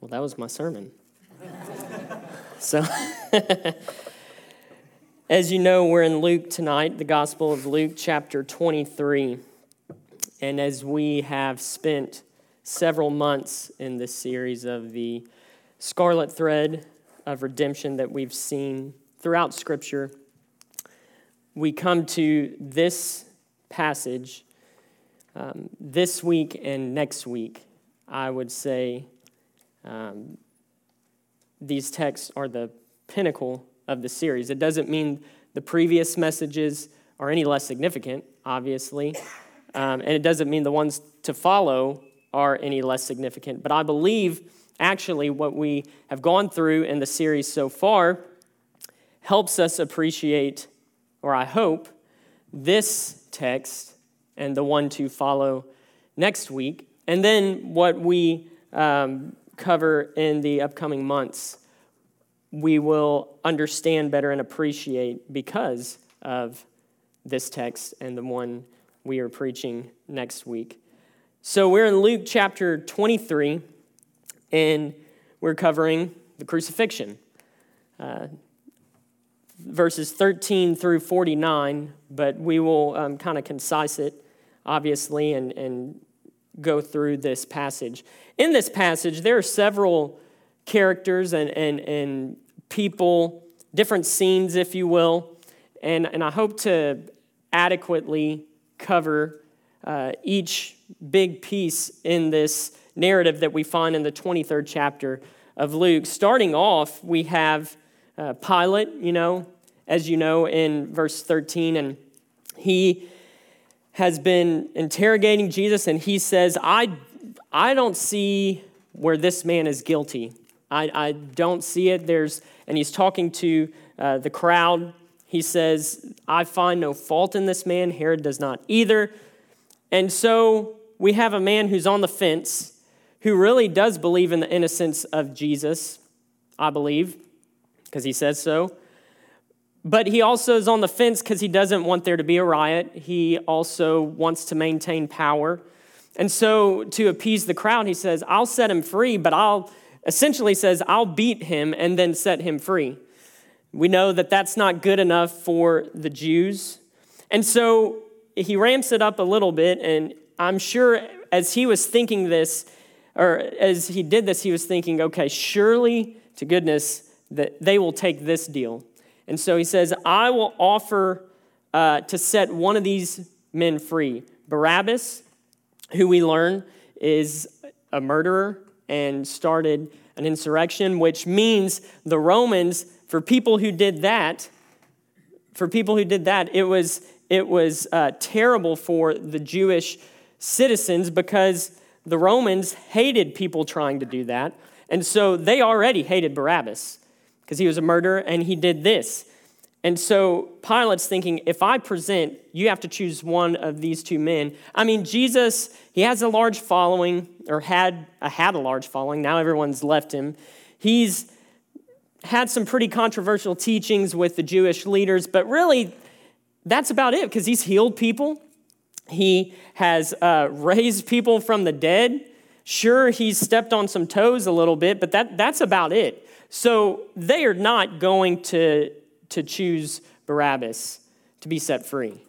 Well, that was my sermon. so, as you know, we're in Luke tonight, the Gospel of Luke, chapter 23. And as we have spent several months in this series of the scarlet thread of redemption that we've seen throughout Scripture, we come to this passage um, this week and next week. I would say um, these texts are the pinnacle of the series. It doesn't mean the previous messages are any less significant, obviously, um, and it doesn't mean the ones to follow are any less significant. But I believe actually what we have gone through in the series so far helps us appreciate, or I hope, this text and the one to follow next week. And then what we um, cover in the upcoming months, we will understand better and appreciate because of this text and the one we are preaching next week. So we're in Luke chapter 23, and we're covering the crucifixion. Uh, verses 13 through 49, but we will um, kind of concise it, obviously, and, and go through this passage. In this passage, there are several characters and, and, and people, different scenes, if you will, and, and I hope to adequately cover uh, each big piece in this narrative that we find in the 23rd chapter of Luke. Starting off, we have uh, Pilate, you know, as you know, in verse 13, and he has been interrogating Jesus, and he says, I, I don't see where this man is guilty. I, I don't see it. There's, and he's talking to uh, the crowd. He says, I find no fault in this man. Herod does not either. And so we have a man who's on the fence who really does believe in the innocence of Jesus, I believe, because he says so. But he also is on the fence because he doesn't want there to be a riot. He also wants to maintain power. And so, to appease the crowd, he says, I'll set him free, but I'll essentially says, I'll beat him and then set him free. We know that that's not good enough for the Jews. And so, he ramps it up a little bit, and I'm sure as he was thinking this, or as he did this, he was thinking, okay, surely to goodness that they will take this deal. And so he says, I will offer uh, to set one of these men free. Barabbas, who we learn is a murderer and started an insurrection, which means the Romans, for people who did that, for people who did that, it was, it was uh, terrible for the Jewish citizens because the Romans hated people trying to do that. And so they already hated Barabbas because he was a murderer and he did this. And so Pilate's thinking, if I present, you have to choose one of these two men. I mean, Jesus, he has a large following, or had, uh, had a large following. Now everyone's left him. He's had some pretty controversial teachings with the Jewish leaders, but really, that's about it because he's healed people. He has uh, raised people from the dead. Sure, he's stepped on some toes a little bit, but that, that's about it. So they are not going to, to choose Barabbas to be set free.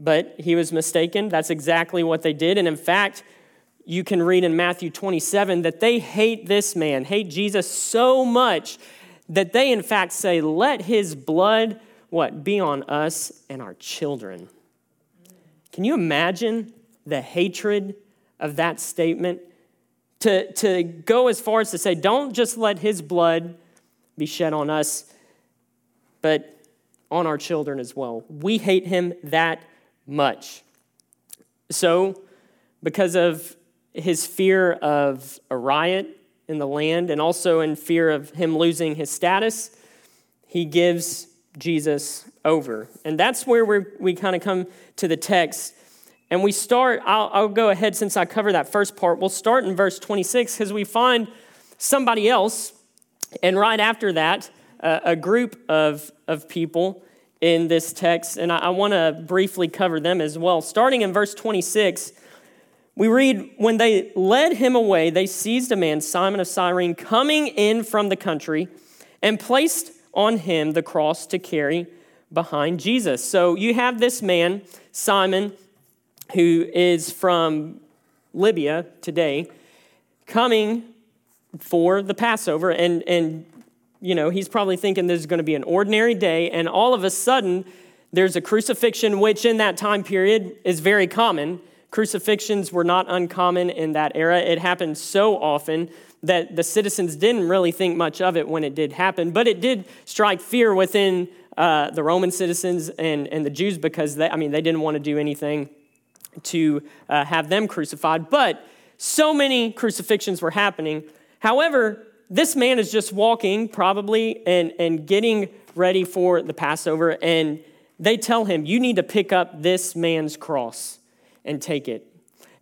But he was mistaken. That's exactly what they did. And in fact, you can read in Matthew 27 that they hate this man, hate Jesus so much that they in fact say, "Let his blood what be on us and our children." Can you imagine the hatred of that statement? To, to go as far as to say, don't just let his blood be shed on us, but on our children as well. We hate him that much. So, because of his fear of a riot in the land and also in fear of him losing his status, he gives Jesus over. And that's where we we kind of come to the text and we start, I'll, I'll go ahead since I cover that first part. We'll start in verse 26 because we find somebody else, and right after that, uh, a group of, of people in this text, and I, I want to briefly cover them as well. Starting in verse 26, we read, when they led him away, they seized a man, Simon of Cyrene, coming in from the country, and placed on him the cross to carry behind Jesus. So you have this man, Simon, who is from Libya today, coming for the Passover, and, and you know, he's probably thinking this is going to be an ordinary day, and all of a sudden, there's a crucifixion, which in that time period is very common. Crucifixions were not uncommon in that era. It happened so often that the citizens didn't really think much of it when it did happen, but it did strike fear within uh, the Roman citizens and, and the Jews because they, I mean, they didn't want to do anything to uh, have them crucified. But so many crucifixions were happening. However, this man is just walking, probably, and, and getting ready for the Passover, and they tell him, You need to pick up this man's cross and take it.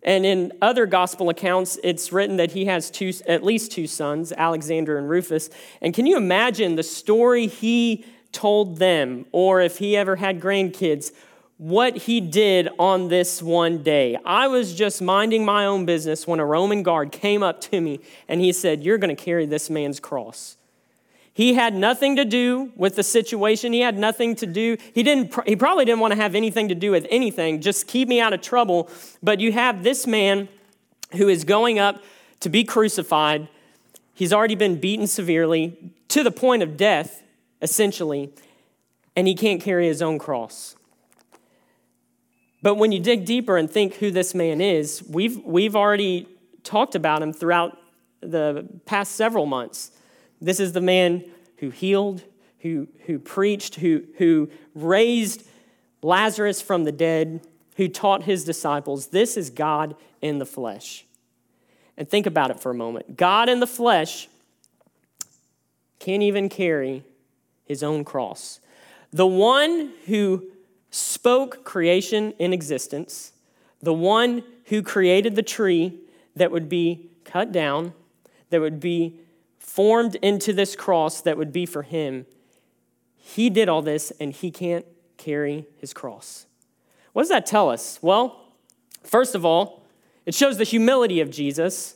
And in other gospel accounts, it's written that he has two, at least two sons, Alexander and Rufus. And can you imagine the story he told them, or if he ever had grandkids, what he did on this one day? I was just minding my own business when a Roman guard came up to me and he said, You're going to carry this man's cross. He had nothing to do with the situation. He had nothing to do. He didn't he probably didn't want to have anything to do with anything. Just keep me out of trouble. But you have this man who is going up to be crucified. He's already been beaten severely to the point of death, essentially, and he can't carry his own cross. But when you dig deeper and think who this man is, we've, we've already talked about him throughout the past several months. This is the man who healed, who, who preached, who, who raised Lazarus from the dead, who taught his disciples. This is God in the flesh. And think about it for a moment. God in the flesh can't even carry his own cross. The one who spoke creation in existence, the one who created the tree that would be cut down, that would be formed into this cross that would be for him, he did all this and he can't carry his cross. What does that tell us? Well, first of all, it shows the humility of Jesus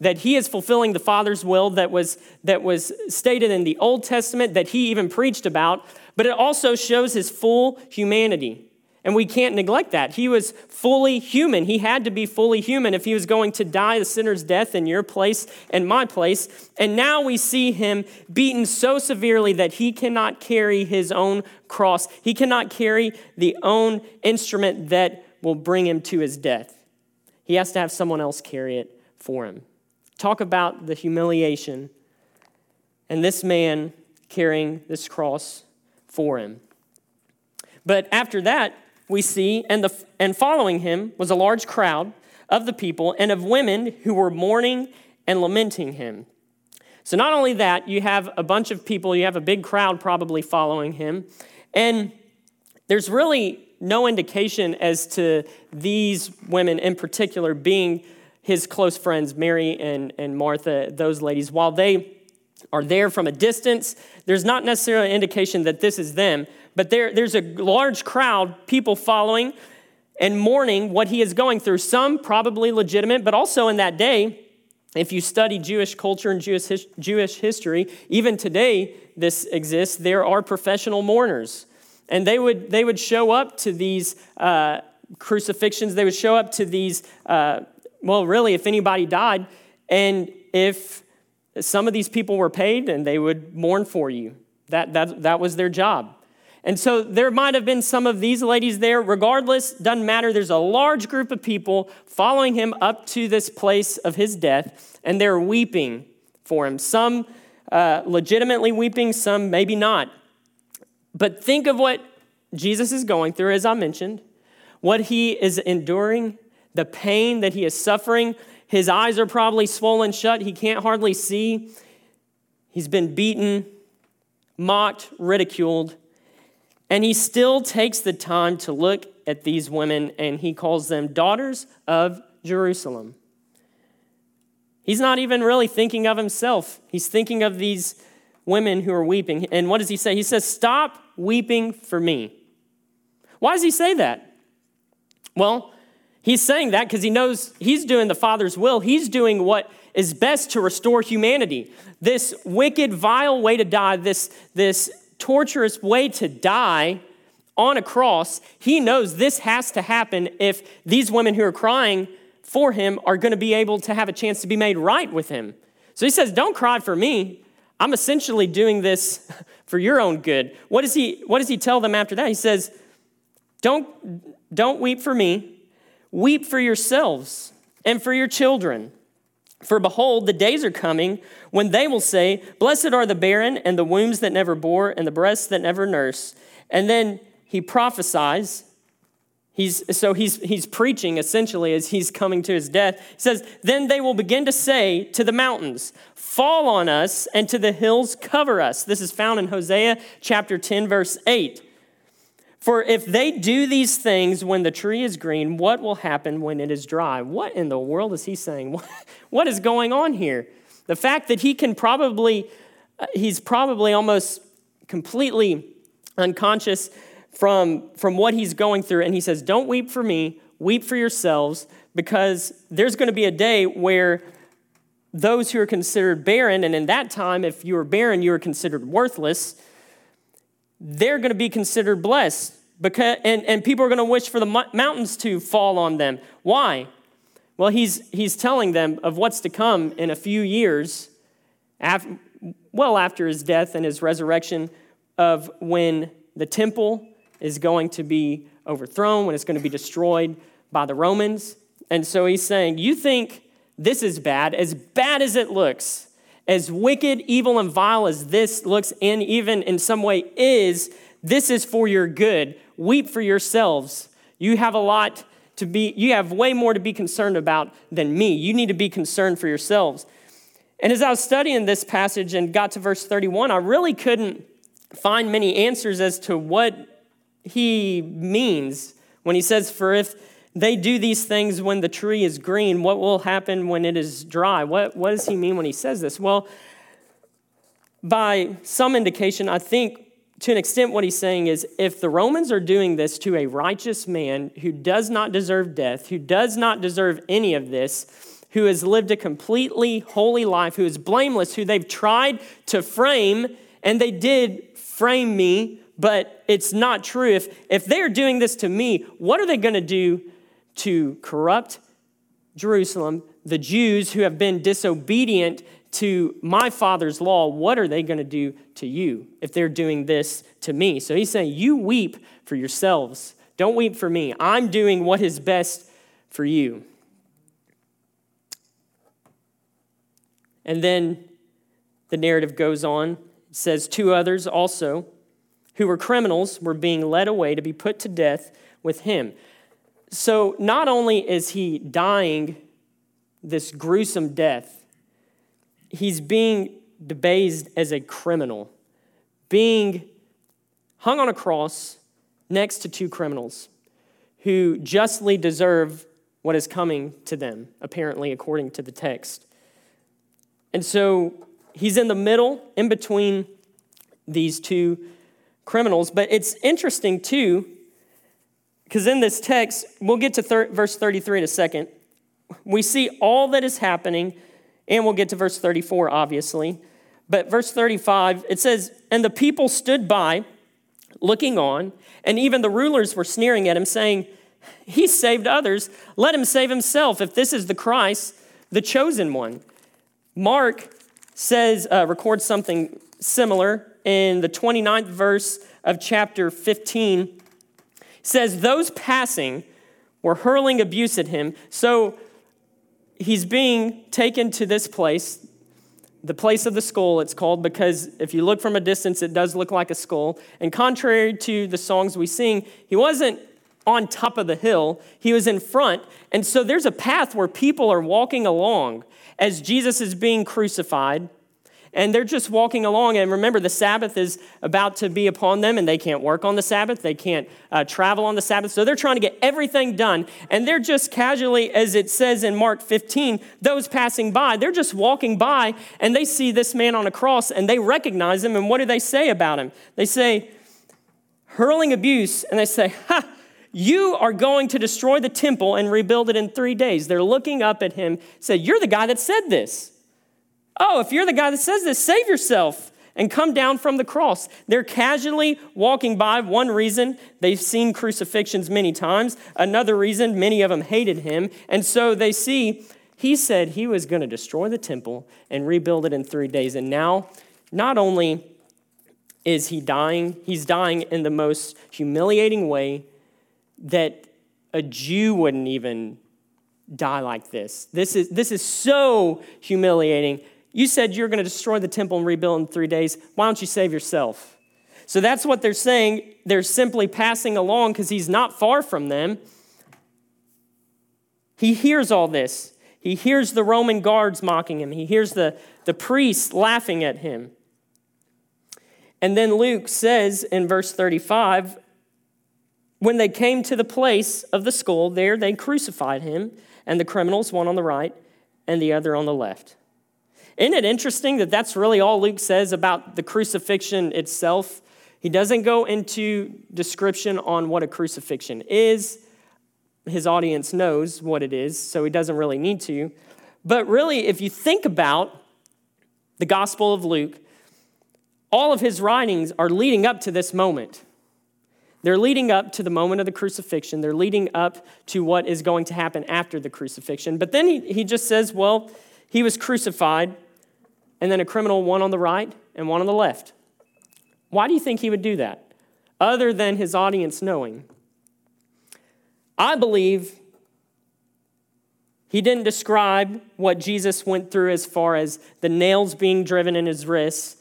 that he is fulfilling the father's will that was that was stated in the old testament that he even preached about but it also shows his full humanity and we can't neglect that. He was fully human. He had to be fully human if he was going to die the sinner's death in your place and my place. And now we see him beaten so severely that he cannot carry his own cross. He cannot carry the own instrument that will bring him to his death. He has to have someone else carry it for him. Talk about the humiliation and this man carrying this cross for him. But after that, we see, and, the, and following him was a large crowd of the people and of women who were mourning and lamenting him. So, not only that, you have a bunch of people, you have a big crowd probably following him, and there's really no indication as to these women in particular being his close friends, Mary and, and Martha, those ladies. While they are there from a distance, there's not necessarily an indication that this is them, but there, there's a large crowd, people following and mourning what he is going through. Some probably legitimate, but also in that day, if you study Jewish culture and Jewish, Jewish history, even today this exists, there are professional mourners. And they would, they would show up to these uh, crucifixions, they would show up to these, uh, well, really, if anybody died, and if some of these people were paid and they would mourn for you. That, that, that was their job. And so there might have been some of these ladies there. Regardless, doesn't matter. There's a large group of people following him up to this place of his death, and they're weeping for him. Some uh, legitimately weeping, some maybe not. But think of what Jesus is going through, as I mentioned, what he is enduring, the pain that he is suffering. His eyes are probably swollen shut. He can't hardly see. He's been beaten, mocked, ridiculed. And he still takes the time to look at these women and he calls them daughters of Jerusalem. He's not even really thinking of himself, he's thinking of these women who are weeping. And what does he say? He says, Stop weeping for me. Why does he say that? Well, He's saying that because he knows he's doing the Father's will. He's doing what is best to restore humanity. This wicked, vile way to die, this, this torturous way to die on a cross, he knows this has to happen if these women who are crying for him are going to be able to have a chance to be made right with him. So he says, Don't cry for me. I'm essentially doing this for your own good. What does he, what does he tell them after that? He says, don't, don't weep for me, weep for yourselves and for your children. For behold, the days are coming when they will say, Blessed are the barren and the wombs that never bore and the breasts that never nurse. And then he prophesies. He's, so he's, he's preaching essentially as he's coming to his death. He says, Then they will begin to say to the mountains, Fall on us, and to the hills, cover us. This is found in Hosea chapter 10, verse 8. For if they do these things when the tree is green, what will happen when it is dry? What in the world is he saying? What is going on here? The fact that he can probably, uh, he's probably almost completely unconscious from, from what he's going through. And he says, Don't weep for me, weep for yourselves, because there's going to be a day where those who are considered barren, and in that time, if you were barren, you were considered worthless, they're going to be considered blessed. Because, and, and people are going to wish for the mountains to fall on them. Why? Well, he's, he's telling them of what's to come in a few years, after, well after his death and his resurrection, of when the temple is going to be overthrown, when it's going to be destroyed by the Romans. And so he's saying, You think this is bad, as bad as it looks, as wicked, evil, and vile as this looks, and even in some way is, this is for your good. Weep for yourselves. You have a lot to be, you have way more to be concerned about than me. You need to be concerned for yourselves. And as I was studying this passage and got to verse 31, I really couldn't find many answers as to what he means when he says, For if they do these things when the tree is green, what will happen when it is dry? What, what does he mean when he says this? Well, by some indication, I think to an extent what he's saying is if the Romans are doing this to a righteous man who does not deserve death, who does not deserve any of this, who has lived a completely holy life, who is blameless, who they've tried to frame, and they did frame me but it's not true. If, if they're doing this to me, what are they going to do to corrupt Jerusalem, the Jews who have been disobedient to my father's law? What are they going to do to you if they're doing this to me? So he's saying, You weep for yourselves. Don't weep for me. I'm doing what is best for you. And then the narrative goes on. It says, Two others also who were criminals were being led away to be put to death with him. So not only is he dying this gruesome death, he's being debased as a criminal, being hung on a cross next to two criminals who justly deserve what is coming to them, apparently, according to the text. And so he's in the middle, in between these two criminals. But it's interesting too, because in this text, we'll get to thir- verse 33 in a second. We see all that is happening, and we'll get to verse 34, obviously. But verse 35, it says, And the people stood by, looking on, and even the rulers were sneering at him, saying, He saved others. Let him save himself if this is the Christ, the chosen one. Mark says, uh, records something similar in the 29th verse of chapter 15 says those passing were hurling abuse at him. So he's being taken to this place the place of the skull it's called because if you look from a distance it does look like a skull. And contrary to the songs we sing he wasn't on top of the hill he was in front. And so there's a path where people are walking along as jesus is being crucified and they're just walking along. And remember, the Sabbath is about to be upon them, and they can't work on the Sabbath. They can't uh, travel on the Sabbath. So they're trying to get everything done. And they're just casually, as it says in Mark 15, those passing by, they're just walking by, and they see this man on a cross, and they recognize him. And what do they say about him? They say, hurling abuse, and they say, Ha! You are going to destroy the temple and rebuild it in three days. They're looking up at him, said, You're the guy that said this. Oh, if you're the guy that says this, save yourself and come down from the cross. They're casually walking by. One reason, they've seen crucifixions many times. Another reason, many of them hated him. And so they see, he said he was going to destroy the temple and rebuild it in three days. And now, not only is he dying, he's dying in the most humiliating way that a Jew wouldn't even die like this. This is, this is so humiliating you said you're going to destroy the temple and rebuild in three days. Why don't you save yourself? So that's what they're saying. They're simply passing along because he's not far from them. He hears all this. He hears the Roman guards mocking him. He hears the, the priests laughing at him. And then Luke says in verse 35 when they came to the place of the skull, there they crucified him, and the criminals, one on the right and the other on the left. Isn't it interesting that that's really all Luke says about the crucifixion itself? He doesn't go into description on what a crucifixion is. His audience knows what it is, so he doesn't really need to. But really, if you think about the Gospel of Luke, all of his writings are leading up to this moment. They're leading up to the moment of the crucifixion. They're leading up to what is going to happen after the crucifixion. But then he, he just says, well, he was crucified and then a criminal one on the right and one on the left. Why do you think he would do that? Other than his audience knowing. I believe he didn't describe what Jesus went through as far as the nails being driven in his wrists,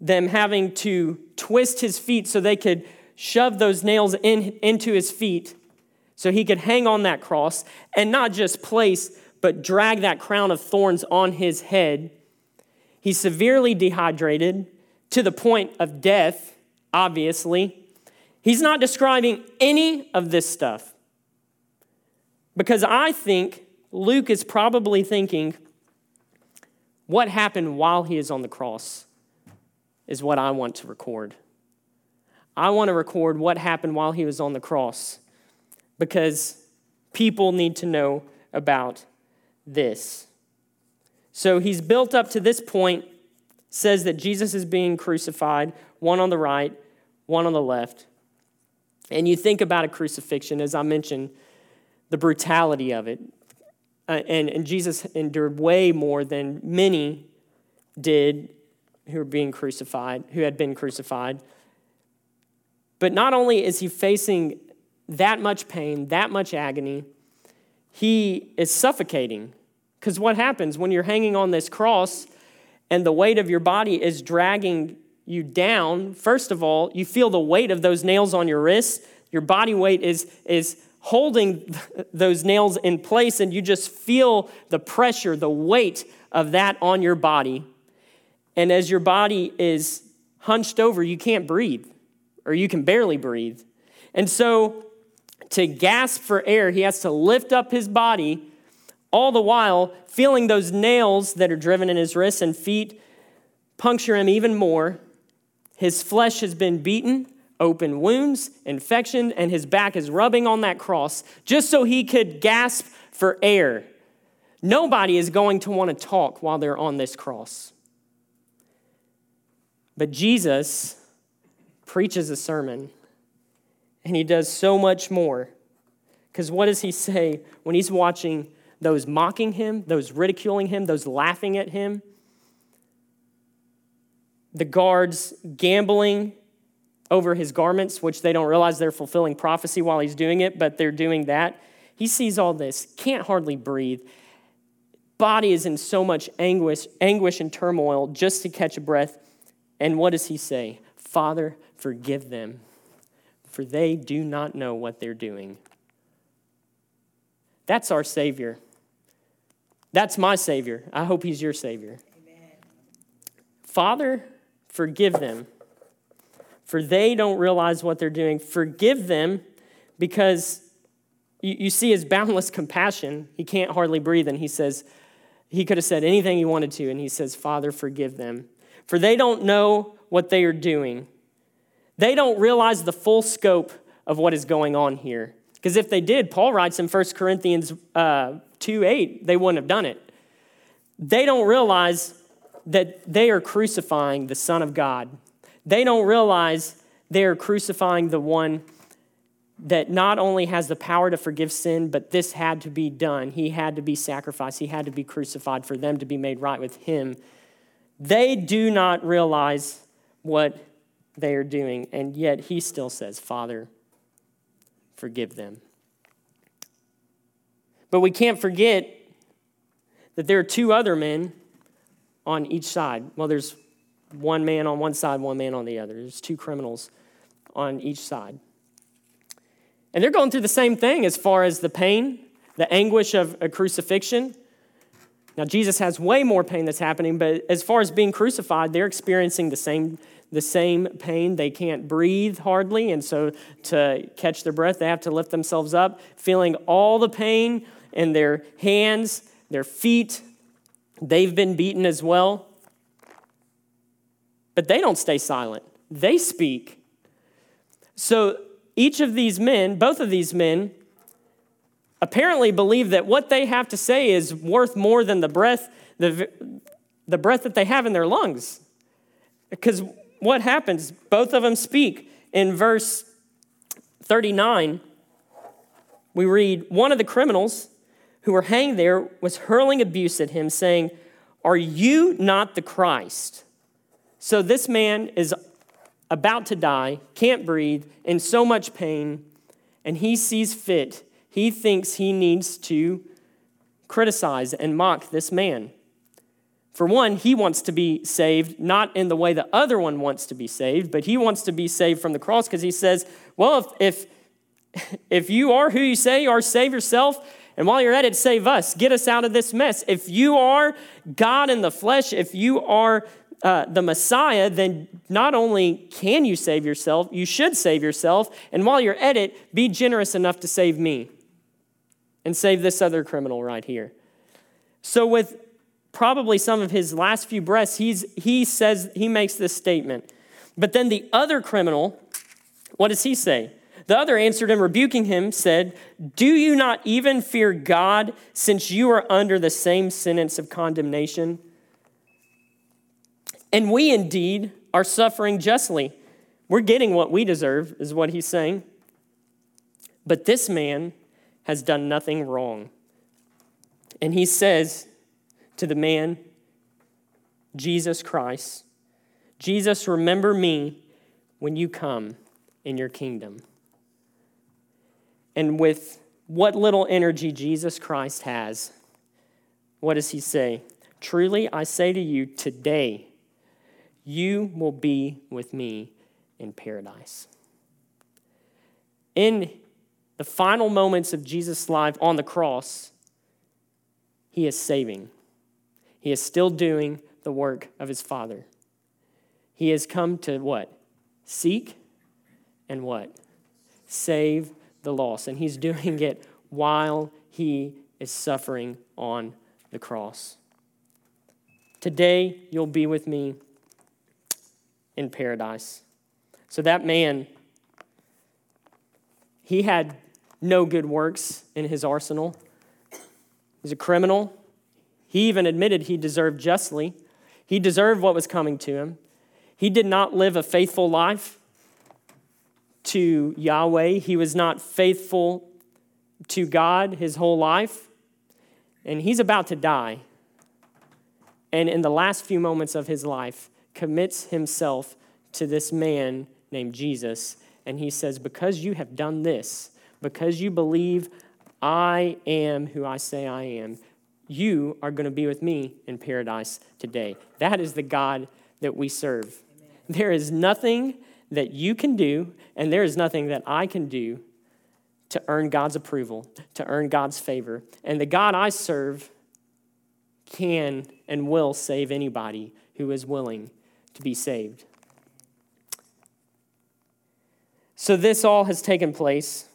them having to twist his feet so they could shove those nails in, into his feet so he could hang on that cross and not just place, but drag that crown of thorns on his head He's severely dehydrated to the point of death, obviously. He's not describing any of this stuff because I think Luke is probably thinking, what happened while he is on the cross is what I want to record. I want to record what happened while he was on the cross because people need to know about this. So he's built up to this point, says that Jesus is being crucified, one on the right, one on the left. And you think about a crucifixion, as I mentioned, the brutality of it. Uh, and, and Jesus endured way more than many did who were being crucified, who had been crucified. But not only is he facing that much pain, that much agony, he is suffocating. Because what happens when you're hanging on this cross and the weight of your body is dragging you down? First of all, you feel the weight of those nails on your wrists. Your body weight is, is holding those nails in place, and you just feel the pressure, the weight of that on your body. And as your body is hunched over, you can't breathe, or you can barely breathe. And so, to gasp for air, he has to lift up his body all the while feeling those nails that are driven in his wrists and feet puncture him even more. His flesh has been beaten, open wounds, infection, and his back is rubbing on that cross just so he could gasp for air. Nobody is going to want to talk while they're on this cross. But Jesus preaches a sermon, and he does so much more. Because what does he say when he's watching those mocking him, those ridiculing him, those laughing at him, the guards gambling over his garments, which they don't realize they're fulfilling prophecy while he's doing it, but they're doing that. He sees all this, can't hardly breathe. Body is in so much anguish, anguish and turmoil just to catch a breath. And what does he say? Father, forgive them, for they do not know what they're doing. That's our Savior. That's my Savior. I hope He's your Savior. Amen. Father, forgive them, for they don't realize what they're doing. Forgive them because you, you see His boundless compassion. He can't hardly breathe, and He says, He could have said anything He wanted to, and He says, Father, forgive them, for they don't know what they are doing. They don't realize the full scope of what is going on here. Because if they did, Paul writes in 1 Corinthians uh, 2 8, they wouldn't have done it. They don't realize that they are crucifying the Son of God. They don't realize they are crucifying the one that not only has the power to forgive sin, but this had to be done. He had to be sacrificed, he had to be crucified for them to be made right with him. They do not realize what they are doing, and yet he still says, Father, forgive them. But we can't forget that there are two other men on each side. Well, there's one man on one side, one man on the other. There's two criminals on each side. And they're going through the same thing as far as the pain, the anguish of a crucifixion. Now, Jesus has way more pain that's happening, but as far as being crucified, they're experiencing the same the same pain. They can't breathe hardly, and so to catch their breath, they have to lift themselves up, feeling all the pain in their hands, their feet. They've been beaten as well. But they don't stay silent, they speak. So each of these men, both of these men, apparently believe that what they have to say is worth more than the breath, the, the breath that they have in their lungs. Because what happens? Both of them speak. In verse 39, we read, One of the criminals who were hanged there was hurling abuse at him, saying, Are you not the Christ? So this man is about to die, can't breathe, in so much pain, and he sees fit. He thinks he needs to criticize and mock this man. For one, he wants to be saved, not in the way the other one wants to be saved, but he wants to be saved from the cross because he says, Well, if, if, if you are who you say you are, save yourself. And while you're at it, save us. Get us out of this mess. If you are God in the flesh, if you are uh, the Messiah, then not only can you save yourself, you should save yourself. And while you're at it, be generous enough to save me and save this other criminal right here. So, with probably some of his last few breaths, he's, he says, he makes this statement. But then the other criminal, what does he say? The other answered him, rebuking him, said, Do you not even fear God, since you are under the same sentence of condemnation? And we indeed are suffering justly. We're getting what we deserve, is what he's saying. But this man has done nothing wrong. And he says, to the man, Jesus Christ. Jesus, remember me when you come in your kingdom. And with what little energy Jesus Christ has, what does he say? Truly, I say to you, today you will be with me in paradise. In the final moments of Jesus' life on the cross, he is saving. He is still doing the work of his Father. He has come to what? Seek and what? Save the lost. And he's doing it while he is suffering on the cross. Today, you'll be with me in paradise. So that man, he had no good works in his arsenal. He's a criminal. He even admitted he deserved justly. He deserved what was coming to him. He did not live a faithful life to Yahweh. He was not faithful to God his whole life. And he's about to die. And in the last few moments of his life, commits himself to this man named Jesus. And he says, Because you have done this, because you believe I am who I say I am, you are going to be with me in paradise today. That is the God that we serve. Amen. There is nothing that you can do, and there is nothing that I can do to earn God's approval, to earn God's favor. And the God I serve can and will save anybody who is willing to be saved. So, this all has taken place,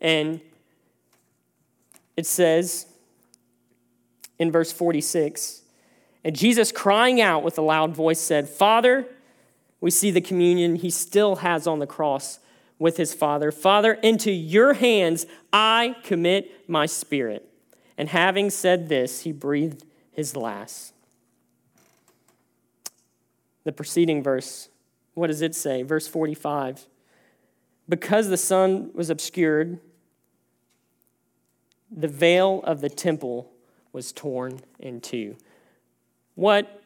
and it says, in verse 46. And Jesus, crying out with a loud voice, said, Father, we see the communion he still has on the cross. with his father, Father, into your hands I commit my spirit. And having said this, he breathed his last. The preceding verse, what does it say? Verse 45. Because the sun was obscured, the veil of the temple was torn in two. What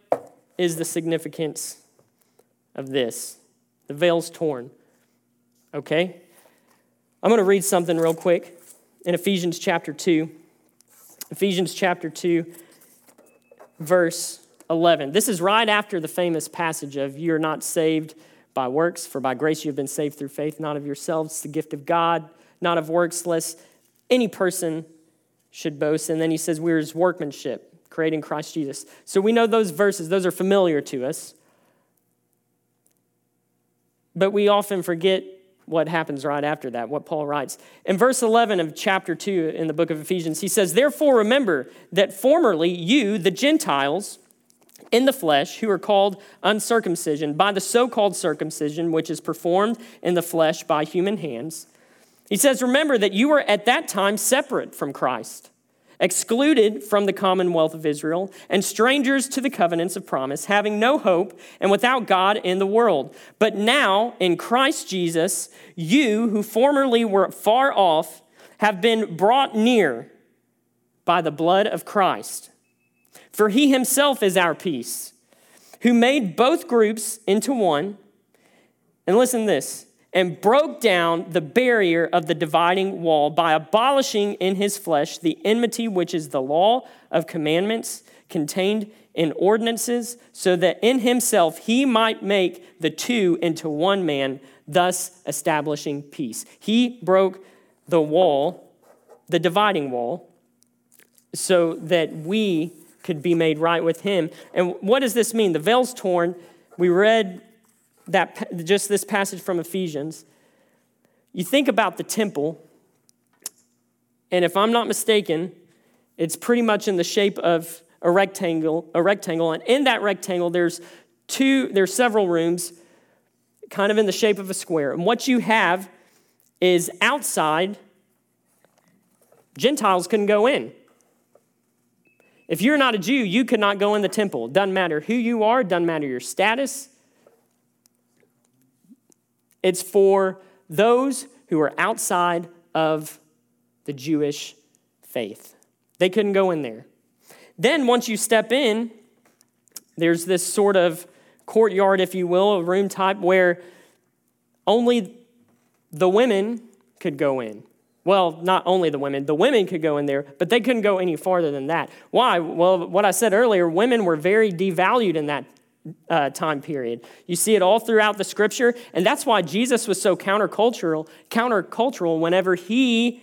is the significance of this? The veil's torn. Okay? I'm going to read something real quick in Ephesians chapter 2. Ephesians chapter 2, verse 11. This is right after the famous passage of you're not saved by works, for by grace you have been saved through faith, not of yourselves, the gift of God, not of works, lest any person should boast. And then he says, We're his workmanship, creating Christ Jesus. So we know those verses, those are familiar to us. But we often forget what happens right after that, what Paul writes. In verse 11 of chapter 2 in the book of Ephesians, he says, Therefore remember that formerly you, the Gentiles, in the flesh, who are called uncircumcision, by the so called circumcision, which is performed in the flesh by human hands. He says, Remember that you were at that time separate from Christ excluded from the commonwealth of Israel, and strangers to the covenants of promise, having no hope and without God in the world. But now, in Christ Jesus, you who formerly were far off have been brought near by the blood of Christ. For he himself is our peace, who made both groups into one. And listen to this and broke down the barrier of the dividing wall by abolishing in his flesh the enmity which is the law of commandments contained in ordinances, so that in himself he might make the two into one man, thus establishing peace. He broke the wall, the dividing wall, so that we could be made right with him. And what does this mean? The veil's torn. We read that just this passage from Ephesians, you think about the temple, and if I'm not mistaken, it's pretty much in the shape of a rectangle, a rectangle, and in that rectangle there's two, there's several rooms, kind of in the shape of a square. And what you have is outside, Gentiles couldn't go in. If you're not a Jew, you could not go in the temple. Doesn't matter who you are, doesn't matter your status, it's for those who are outside of the Jewish faith. They couldn't go in there. Then, once you step in, there's this sort of courtyard, if you will, a room type where only the women could go in. Well, not only the women, the women could go in there, but they couldn't go any farther than that. Why? Well, what I said earlier, women were very devalued in that uh, time period. You see it all throughout the scripture, and that's why Jesus was so countercultural, countercultural whenever he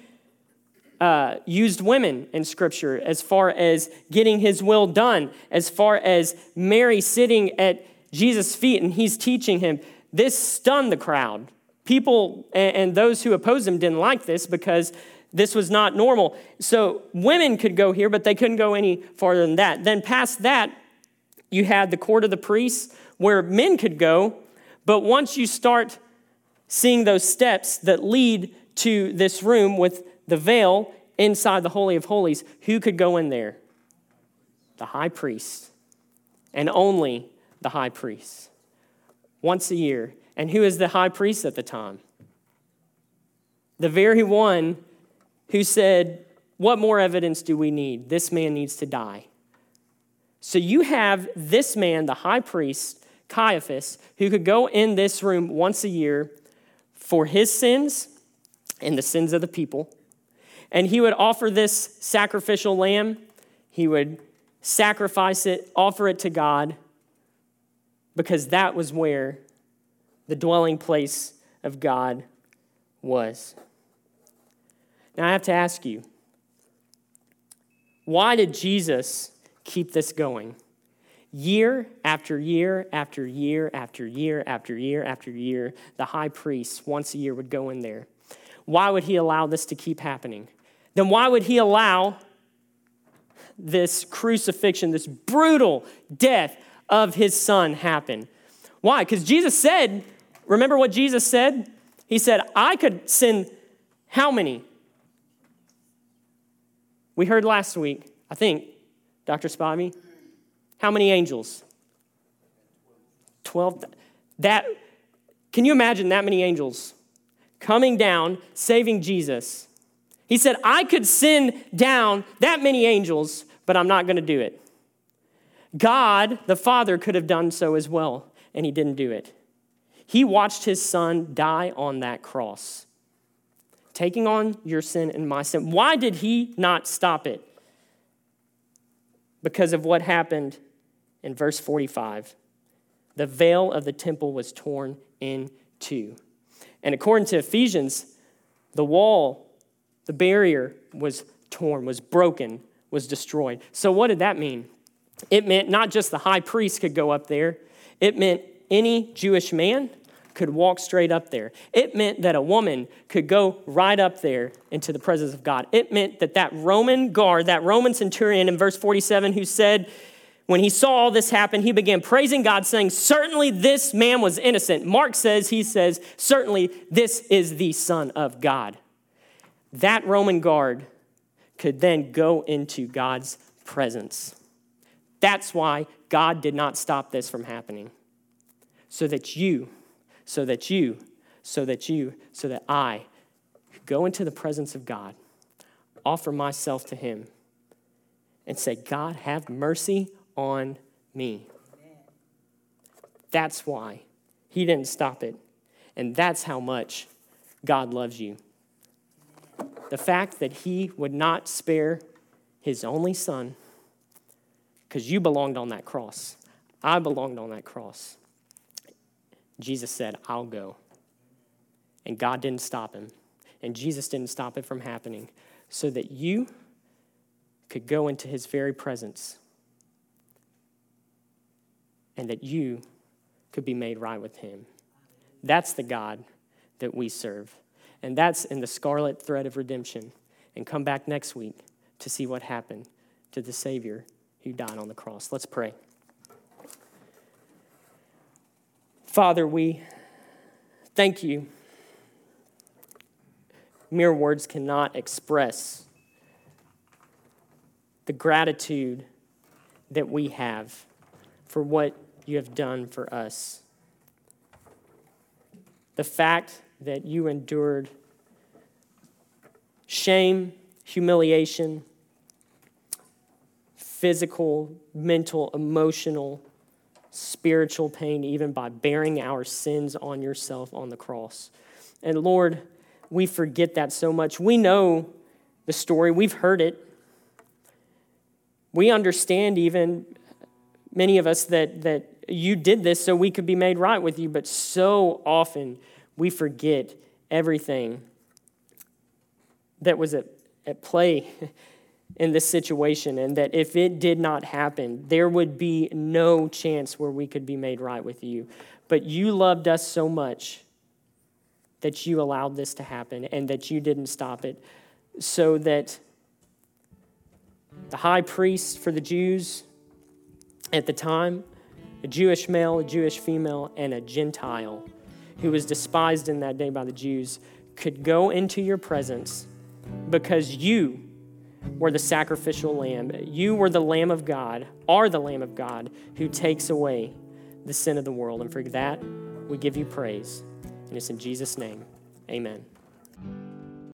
uh, used women in scripture as far as getting his will done, as far as Mary sitting at Jesus' feet and he's teaching him. This stunned the crowd. People and, and those who opposed him didn't like this because this was not normal. So women could go here, but they couldn't go any farther than that. Then past that, you had the court of the priests where men could go, but once you start seeing those steps that lead to this room with the veil inside the Holy of Holies, who could go in there? The high priest, and only the high priest, once a year. And who is the high priest at the time? The very one who said, What more evidence do we need? This man needs to die. So you have this man, the high priest, Caiaphas, who could go in this room once a year for his sins and the sins of the people. And he would offer this sacrificial lamb. He would sacrifice it, offer it to God, because that was where the dwelling place of God was. Now I have to ask you, why did Jesus keep this going. Year after year after year after year after year after year, the high priest once a year would go in there. Why would he allow this to keep happening? Then why would he allow this crucifixion, this brutal death of his son happen? Why? Because Jesus said, remember what Jesus said? He said, I could send how many? We heard last week, I think, Dr. Spivey, how many angels? 12. That, can you imagine that many angels coming down, saving Jesus? He said, I could send down that many angels, but I'm not going to do it. God, the Father, could have done so as well, and he didn't do it. He watched his son die on that cross, taking on your sin and my sin. Why did he not stop it? Because of what happened in verse 45. The veil of the temple was torn in two. And according to Ephesians, the wall, the barrier was torn, was broken, was destroyed. So, what did that mean? It meant not just the high priest could go up there, it meant any Jewish man could walk straight up there. It meant that a woman could go right up there into the presence of God. It meant that that Roman guard, that Roman centurion in verse 47 who said, when he saw all this happen, he began praising God, saying, Certainly this man was innocent. Mark says, he says, Certainly this is the Son of God. That Roman guard could then go into God's presence. That's why God did not stop this from happening. So that you, so that you, so that you, so that I could go into the presence of God, offer myself to Him, and say, God, have mercy on me. That's why He didn't stop it. And that's how much God loves you. The fact that He would not spare His only Son because you belonged on that cross. I belonged on that cross. Jesus said, I'll go. And God didn't stop him. And Jesus didn't stop it from happening so that you could go into his very presence and that you could be made right with him. That's the God that we serve. And that's in the scarlet thread of redemption. And come back next week to see what happened to the Savior who died on the cross. Let's pray. Father, we thank you. Mere words cannot express the gratitude that we have for what you have done for us. The fact that you endured shame, humiliation, physical, mental, emotional, spiritual pain, even by bearing our sins on yourself on the cross. And Lord, we forget that so much. We know the story, we've heard it. We understand, even many of us, that, that you did this so we could be made right with you, but so often we forget everything that was at, at play in this situation, and that if it did not happen, there would be no chance where we could be made right with you. But you loved us so much that you allowed this to happen and that you didn't stop it, so that the high priest for the Jews at the time, a Jewish male, a Jewish female, and a Gentile who was despised in that day by the Jews could go into your presence because you were the sacrificial lamb. You were the Lamb of God, are the Lamb of God who takes away the sin of the world. And for that, we give you praise. And it's in Jesus' name. Amen.